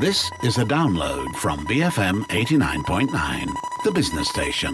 This is a download from BFM 89.9, the business station.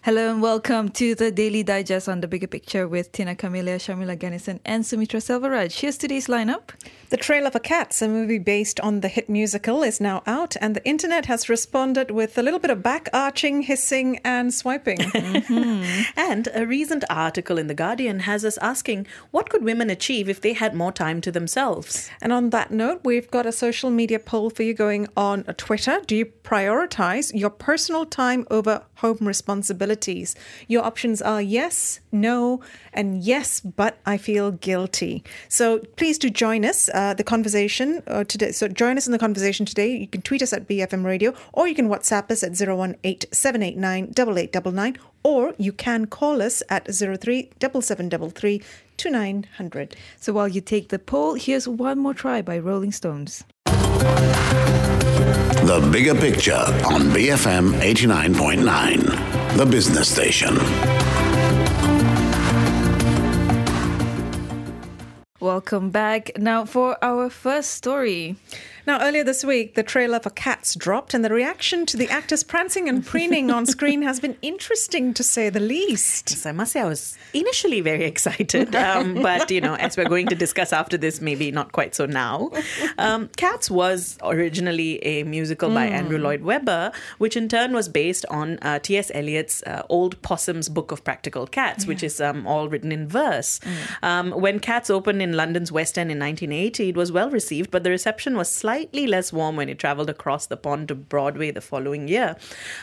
Hello and welcome to the Daily Digest on the Bigger Picture with Tina Carmillia, Sharmila Ganison, and Sumitra Selvaraj. Here's today's lineup. The Trail of a Cats, a movie based on the hit musical, is now out, and the internet has responded with a little bit of back arching, hissing, and swiping. mm-hmm. And a recent article in The Guardian has us asking what could women achieve if they had more time to themselves? And on that note, we've got a social media poll for you going on Twitter. Do you prioritize your personal time over home responsibilities? Your options are yes, no, and yes, but I feel guilty. So please do join us. Uh, uh, the conversation uh, today. So join us in the conversation today. You can tweet us at BFM Radio or you can WhatsApp us at 018 or you can call us at 03 2900. So while you take the poll, here's one more try by Rolling Stones. The bigger picture on BFM 89.9, the business station. Welcome back. Now, for our first story. Now, earlier this week, the trailer for Cats dropped, and the reaction to the actors prancing and preening on screen has been interesting to say the least. Yes, I must say, I was initially very excited, um, but you know, as we're going to discuss after this, maybe not quite so now. Um, Cats was originally a musical mm. by hmm. Andrew Lloyd Webber, which in turn was based on uh, T.S. Eliot's uh, Old Possum's Book of Practical Cats, yeah. which is um, all written in verse. Mm. when Cats opened in London's West End in 1980, it was well received, but the reception was slightly slightly less warm when it traveled across the pond to Broadway the following year.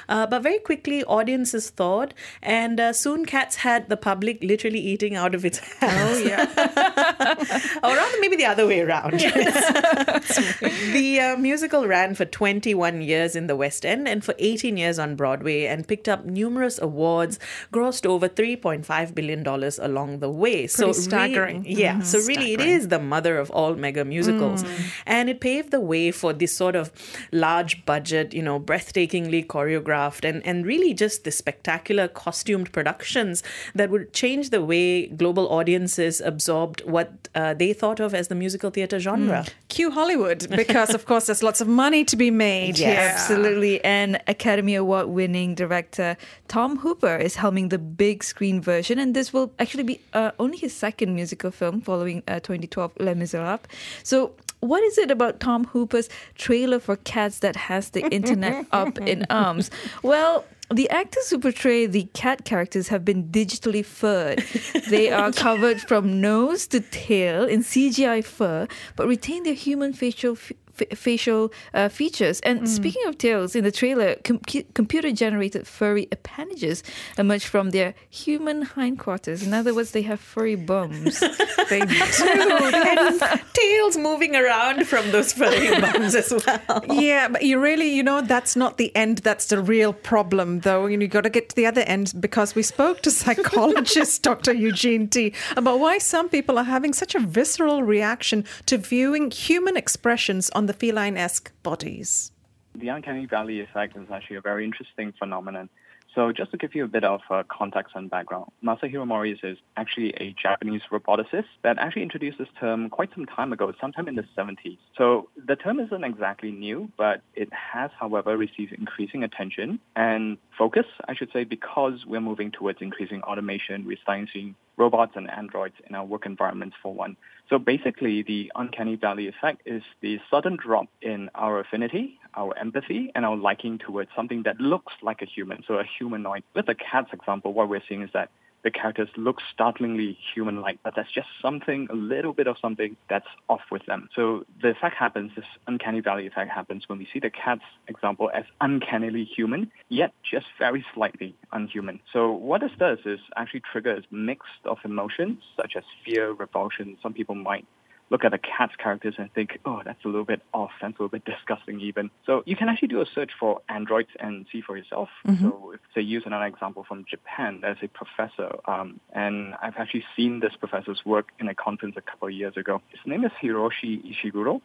Uh, but very quickly, audiences thawed, and uh, soon Cats had the public literally eating out of its hands. Oh, yeah. or rather, maybe the other way around. Yes. the uh, musical ran for 21 years in the West End and for 18 years on Broadway and picked up numerous awards, grossed over $3.5 billion along the way. Pretty so staggering. Really, yeah. Mm-hmm. So really, staggering. it is the mother of all mega musicals. Mm. And it paved the the way for this sort of large budget, you know, breathtakingly choreographed and, and really just the spectacular costumed productions that would change the way global audiences absorbed what uh, they thought of as the musical theater genre. Mm. Cue Hollywood, because of course there's lots of money to be made. Yes. Yeah. Absolutely. And Academy Award winning director Tom Hooper is helming the big screen version, and this will actually be uh, only his second musical film following uh, 2012 Les Miserables. So what is it about Tom Hooper's trailer for Cats that has the internet up in arms? Well, the actors who portray the cat characters have been digitally furred. They are covered from nose to tail in CGI fur, but retain their human facial f- facial uh, features. And mm. speaking of tails, in the trailer, com- computer generated furry appendages emerge from their human hindquarters. In other words, they have furry bums. they do. tails moving around from those furry bums as well. Yeah, but you really, you know, that's not the end. That's the real problem, though. You, know, you got to get to the other end because we spoke to psychologist Dr. Eugene Tee about why some people are having such a visceral reaction to viewing human expressions on the feline esque bodies? The uncanny valley effect is actually a very interesting phenomenon. So, just to give you a bit of uh, context and background, Masahiro Mori is actually a Japanese roboticist that actually introduced this term quite some time ago, sometime in the 70s. So, the term isn't exactly new, but it has, however, received increasing attention and focus, I should say, because we're moving towards increasing automation. We're starting robots and androids in our work environments, for one. So basically, the uncanny valley effect is the sudden drop in our affinity, our empathy, and our liking towards something that looks like a human, so a humanoid. With the cat's example, what we're seeing is that the characters look startlingly human-like, but there's just something, a little bit of something that's off with them. So the effect happens, this uncanny valley effect happens when we see the cat's example as uncannily human, yet just very slightly unhuman. So what this does is actually triggers mixed of emotions such as fear, revulsion. Some people might look at the cat's characters and think, oh, that's a little bit off, that's a little bit disgusting even. So you can actually do a search for androids and see for yourself. Mm-hmm. So if say use another example from Japan, there's a professor, um, and I've actually seen this professor's work in a conference a couple of years ago. His name is Hiroshi Ishiguro.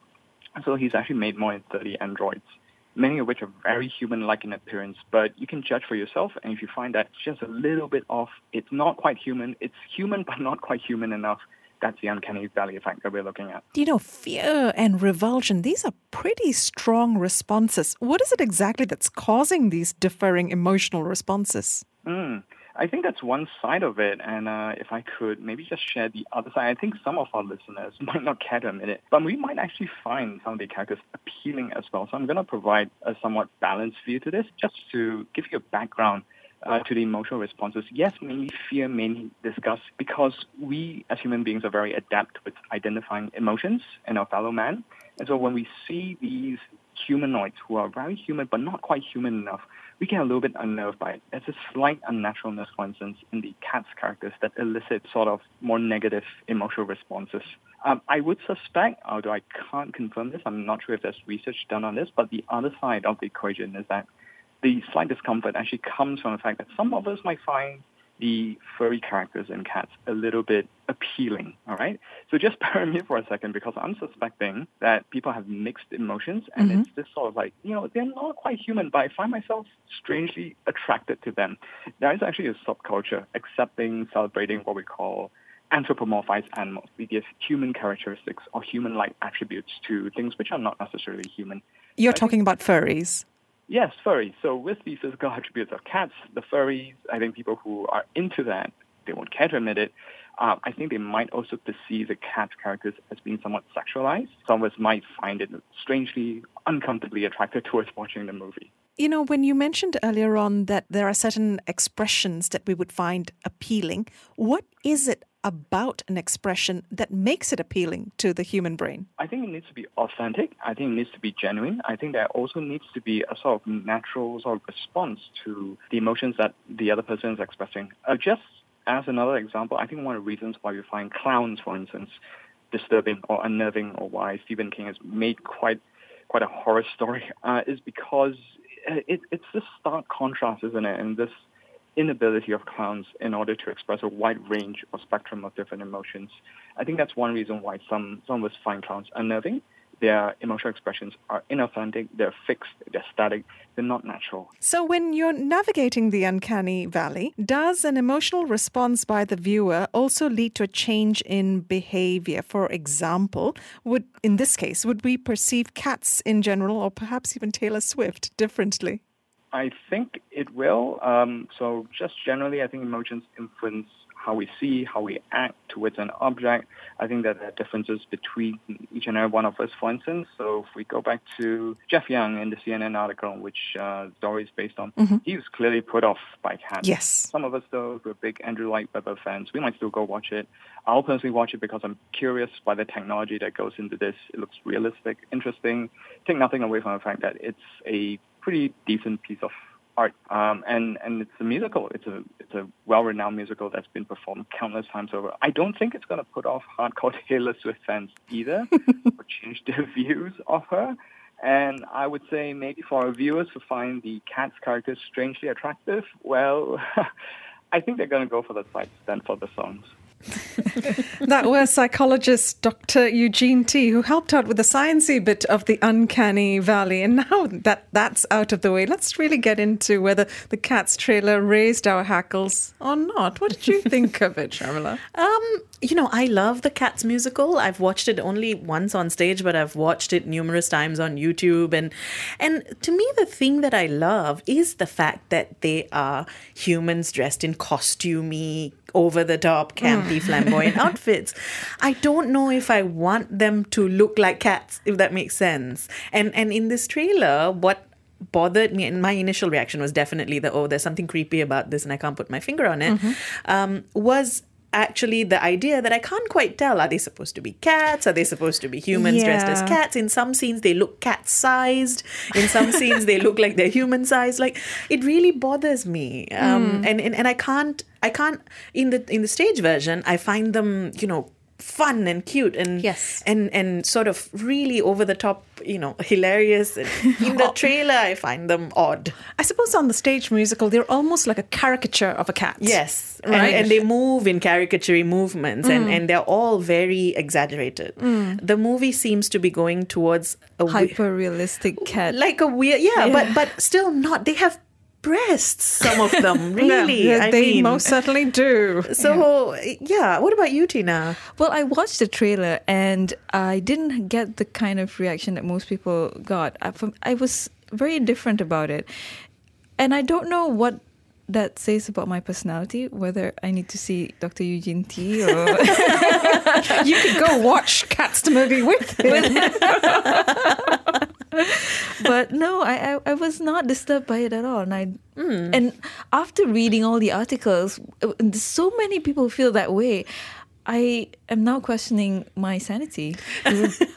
So he's actually made more than 30 androids many of which are very human-like in appearance, but you can judge for yourself. And if you find that it's just a little bit off, it's not quite human, it's human but not quite human enough, that's the uncanny valley effect that we're looking at. You know, fear and revulsion, these are pretty strong responses. What is it exactly that's causing these differing emotional responses? Mm. I think that's one side of it, and uh, if I could maybe just share the other side, I think some of our listeners might not care to admit it, but we might actually find some of the characters appealing as well. So I'm going to provide a somewhat balanced view to this, just to give you a background uh, to the emotional responses. Yes, mainly fear, mainly disgust, because we as human beings are very adept with identifying emotions in our fellow man. And so when we see these humanoids who are very human but not quite human enough, we get a little bit unnerved by it. There's a slight unnaturalness, for instance, in the cat's characters that elicit sort of more negative emotional responses. Um, I would suspect, although I can't confirm this, I'm not sure if there's research done on this, but the other side of the equation is that the slight discomfort actually comes from the fact that some of us might find the furry characters in cats a little bit appealing, all right? So just bear with me for a second because I'm suspecting that people have mixed emotions and mm-hmm. it's this sort of like, you know, they're not quite human, but I find myself strangely attracted to them. There is actually a subculture accepting, celebrating what we call anthropomorphized animals. We give human characteristics or human-like attributes to things which are not necessarily human. You're talking about furries. Yes, furry. So with the physical attributes of cats, the furries, I think people who are into that, they won't care to admit it. Uh, I think they might also perceive the cat characters as being somewhat sexualized. Some of us might find it strangely, uncomfortably attracted towards watching the movie. You know, when you mentioned earlier on that there are certain expressions that we would find appealing, what is it about an expression that makes it appealing to the human brain? I think it needs to be authentic. I think it needs to be genuine. I think there also needs to be a sort of natural sort of response to the emotions that the other person is expressing. Uh, just as another example, I think one of the reasons why we find clowns, for instance, disturbing or unnerving, or why Stephen King has made quite quite a horror story, uh, is because Uh, it, it's this stark contrast, isn't it? And this inability of clowns in order to express a wide range or spectrum of different emotions. I think that's one reason why some, some of us find clowns unnerving. Their emotional expressions are inauthentic, they're fixed, they're static, they're not natural. So, when you're navigating the uncanny valley, does an emotional response by the viewer also lead to a change in behavior? For example, would in this case, would we perceive cats in general, or perhaps even Taylor Swift, differently? I think it will. Um, so just generally, I think emotions influence how we see, how we act towards an object. I think that there are differences between each and every one of us, for instance. So if we go back to Jeff Yang in the CNN article, which uh, story is based on, mm-hmm. he was clearly put off by cats. Yes. Some of us, though, who are big Andrew Lloyd Webber fans, we might still go watch it. I'll personally watch it because I'm curious by the technology that goes into this. It looks realistic, interesting. Take nothing away from the fact that it's a pretty decent piece of art. Um, and and it's a musical. It's a it's a well-renowned musical that's been performed countless times over. I don't think it's going to put off hardcore Taylor Swift fans either, or change their views of her. And I would say maybe for our viewers who find the cat's characters strangely attractive, well, I think they're going to go for the sights than for the songs. that was psychologist Dr. Eugene Tee, who helped out with the sciencey bit of the uncanny valley. And now that that's out of the way, let's really get into whether the Cats trailer raised our hackles or not. What did you think of it, Sharmila? Um, you know, I love the Cats musical. I've watched it only once on stage, but I've watched it numerous times on YouTube. And and to me, the thing that I love is the fact that they are humans dressed in costumey, over the top, campy, mm. flamboyant outfits. I don't know if I want them to look like cats, if that makes sense. And and in this trailer, what bothered me and my initial reaction was definitely the oh there's something creepy about this and i can't put my finger on it mm-hmm. um, was actually the idea that I can't quite tell. Are they supposed to be cats? Are they supposed to be humans yeah. dressed as cats? In some scenes, they look cat sized. In some scenes, they look like they're human sized. Like it really bothers me. Um, mm. and, and and I can't I can't in the in the stage version. I find them you know fun and cute and yes. and and sort of really over the top, you know, hilarious. And in the trailer, I find them odd. I suppose on the stage musical, they're almost like a caricature of a cat. Yes, right. And, and they move in caricature movements, mm. and and they're all very exaggerated. Mm. The movie seems to be going towards a hyper realistic cat, like a weird, yeah, yeah, but but still not. They have breasts. Some of them, really. Yeah, I they mean, most certainly do. So yeah. What about you, Tina? Well, I watched the trailer and I didn't get the kind of reaction that most people got. I, I was very indifferent about it. And I don't know what that says about my personality, whether I need to see Dr. Eugene Tee or. you could go watch Cats the movie with him. but no, I, I, I was not disturbed by it at all. And I and after reading all the articles, uh, so many people feel that way. I am now questioning my sanity.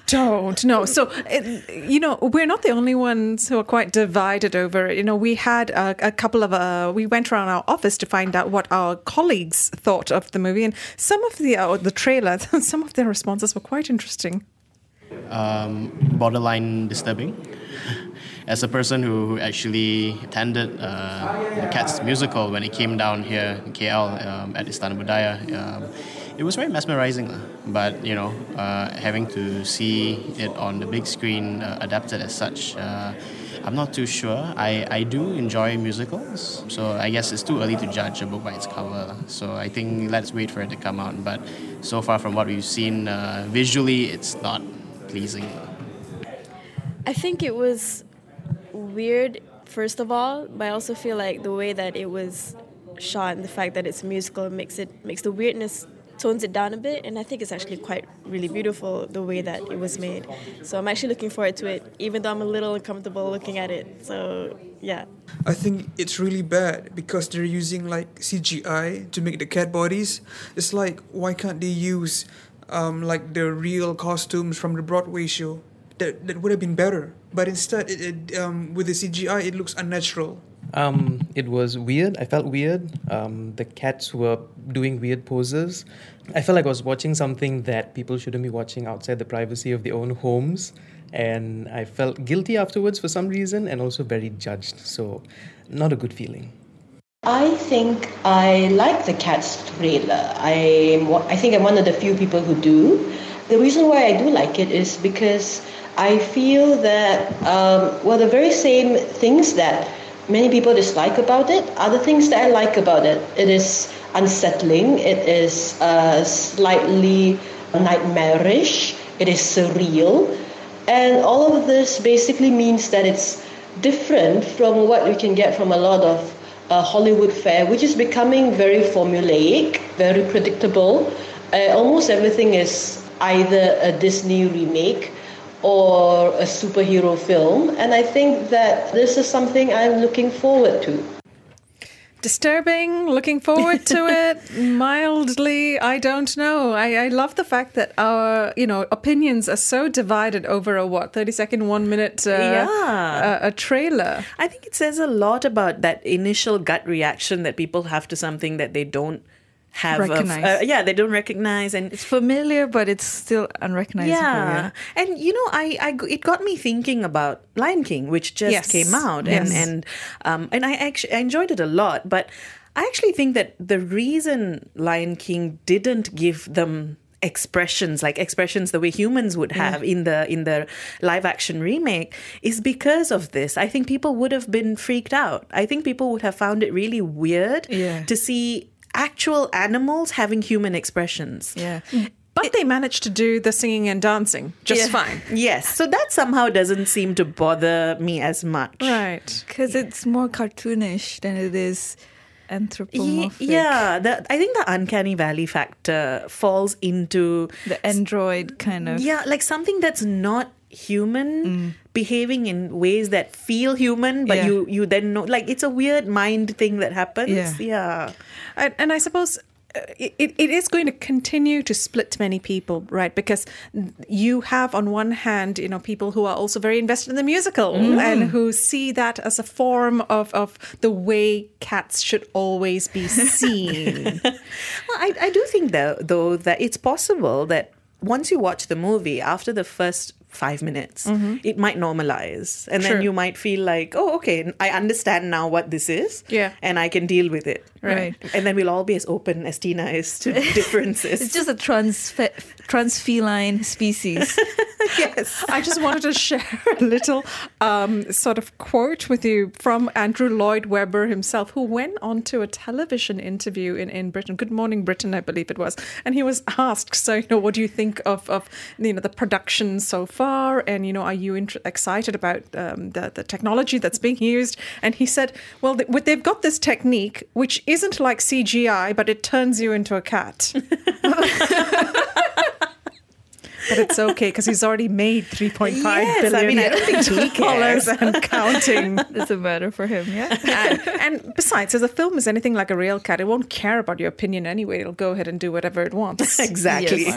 Don't no. So it, you know, we're not the only ones who are quite divided over it. You know, we had a, a couple of uh, we went around our office to find out what our colleagues thought of the movie, and some of the uh, the trailer, some of their responses were quite interesting. Um, borderline disturbing. As a person who, who actually attended uh, the Cats musical when it came down here in KL um, at Istana Budaya, um, it was very mesmerizing. But you know, uh, having to see it on the big screen uh, adapted as such. Uh, I'm not too sure. I, I do enjoy musicals, so I guess it's too early to judge a book by its cover. So I think let's wait for it to come out. But so far, from what we've seen uh, visually, it's not pleasing. I think it was weird, first of all, but I also feel like the way that it was shot and the fact that it's musical makes it makes the weirdness tones it down a bit and I think it's actually quite really beautiful the way that it was made. So I'm actually looking forward to it, even though I'm a little uncomfortable looking at it. So yeah. I think it's really bad because they're using like CGI to make the cat bodies. It's like why can't they use um, like the real costumes from the Broadway show? That that would have been better. But instead, it, it um, with the CGI, it looks unnatural. Um, it was weird. I felt weird. Um, the cats were doing weird poses. I felt like I was watching something that people shouldn't be watching outside the privacy of their own homes. And I felt guilty afterwards for some reason and also very judged. So, not a good feeling. I think I like the Cats trailer. I I think I'm one of the few people who do. The reason why I do like it is because I feel that um, well, the very same things that many people dislike about it are the things that I like about it. It is unsettling. It is uh, slightly nightmarish. It is surreal, and all of this basically means that it's different from what we can get from a lot of uh, Hollywood fare, which is becoming very formulaic, very predictable. Uh, almost everything is either a Disney remake or a superhero film, and I think that this is something I'm looking forward to. Disturbing, looking forward to it. Mildly, I don't know. I, I love the fact that our, you know, opinions are so divided over a what, 30 second, one minute uh, Yeah. a, a trailer. I think it says a lot about that initial gut reaction that people have to something that they don't have. of- Recognize. uh, yeah, they don't recognize, and It's familiar, but it's still unrecognizable. yeah. and you know, I, I, it got me thinking about Lion King, which just Yes. came out, and Yes. and um, and I actually I enjoyed it a lot, but I actually think that the reason Lion King didn't give them expressions like expressions the way humans would have in the in the live action remake is because of this i think people would have been freaked out i think people would have found it really weird Yeah. to see actual animals having human expressions Yeah. Mm. But they managed to do the singing and dancing just Yeah. fine. Yes, so that somehow doesn't seem to bother me as much. Right. Because it's more cartoonish than it is Ye- anthropomorphic. Yeah, the, I think the uncanny valley factor falls into The android kind of. yeah, like something that's not human behaving in ways that feel human, but Yeah. you you then know like it's a weird mind thing that happens. Yeah. yeah. And, and I suppose uh, it, it is going to continue to split many people, right? Because you have, on one hand, you know, people who are also very invested in the musical and who see that as a form of, of the way cats should always be seen. Well, I, I do think though though that it's possible that once you watch the movie after the first five minutes, mm-hmm. it might normalize. And then you might feel like, oh, okay, I understand now what this is. Yeah. And I can deal with it. Right. And then we'll all be as open as Tina is to differences. It's just a trans transfeline species. yes. I just wanted to share a little um, sort of quote with you from Andrew Lloyd Webber himself, who went on to a television interview in, in Britain, Good Morning Britain, I believe it was, and he was asked, so you know, what do you think of, of you know the production so far, and you know, are you int- excited about um, the the technology that's being used? And he said, well, th- they've got this technique which isn't like CGI, but it turns you into a cat. But it's okay because he's already made three point five Yes, billion I mean, I don't think he cares. and counting. Doesn't matter for him, yeah. and, and besides, as a film is anything like a real cat, it won't care about your opinion anyway. It'll go ahead and do whatever it wants. Exactly.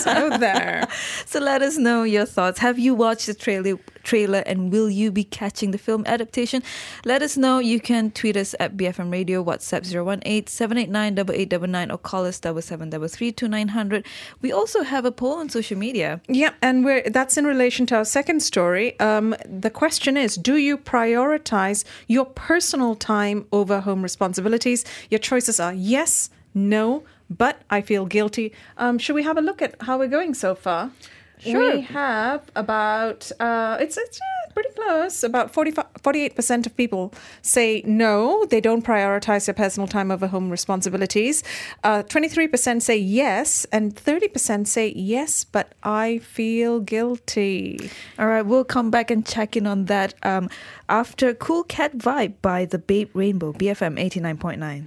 so there. So let us know your thoughts. Have you watched the trailer trailer and will you be catching the film adaptation? Let us know. You can tweet us at BFM Radio, WhatsApp 018 789 8899 or call us 7733 900. We also have a poll on social media. Yeah, and we're that's in relation to our second story. Um, the question is: Do you prioritize your personal time over home responsibilities? Your choices are yes, no, but I feel guilty. Um, should we have a look at how we're going so far? Sure. We have about uh, it's it's yeah, pretty close. About 48 percent of people say no, they don't prioritize their personal time over home responsibilities. Three percent say yes, and thirty percent say yes, but I feel guilty. All right, we'll come back and check in on that um, after Cool Cat Vibe by the Babe Rainbow, BFM 89.9.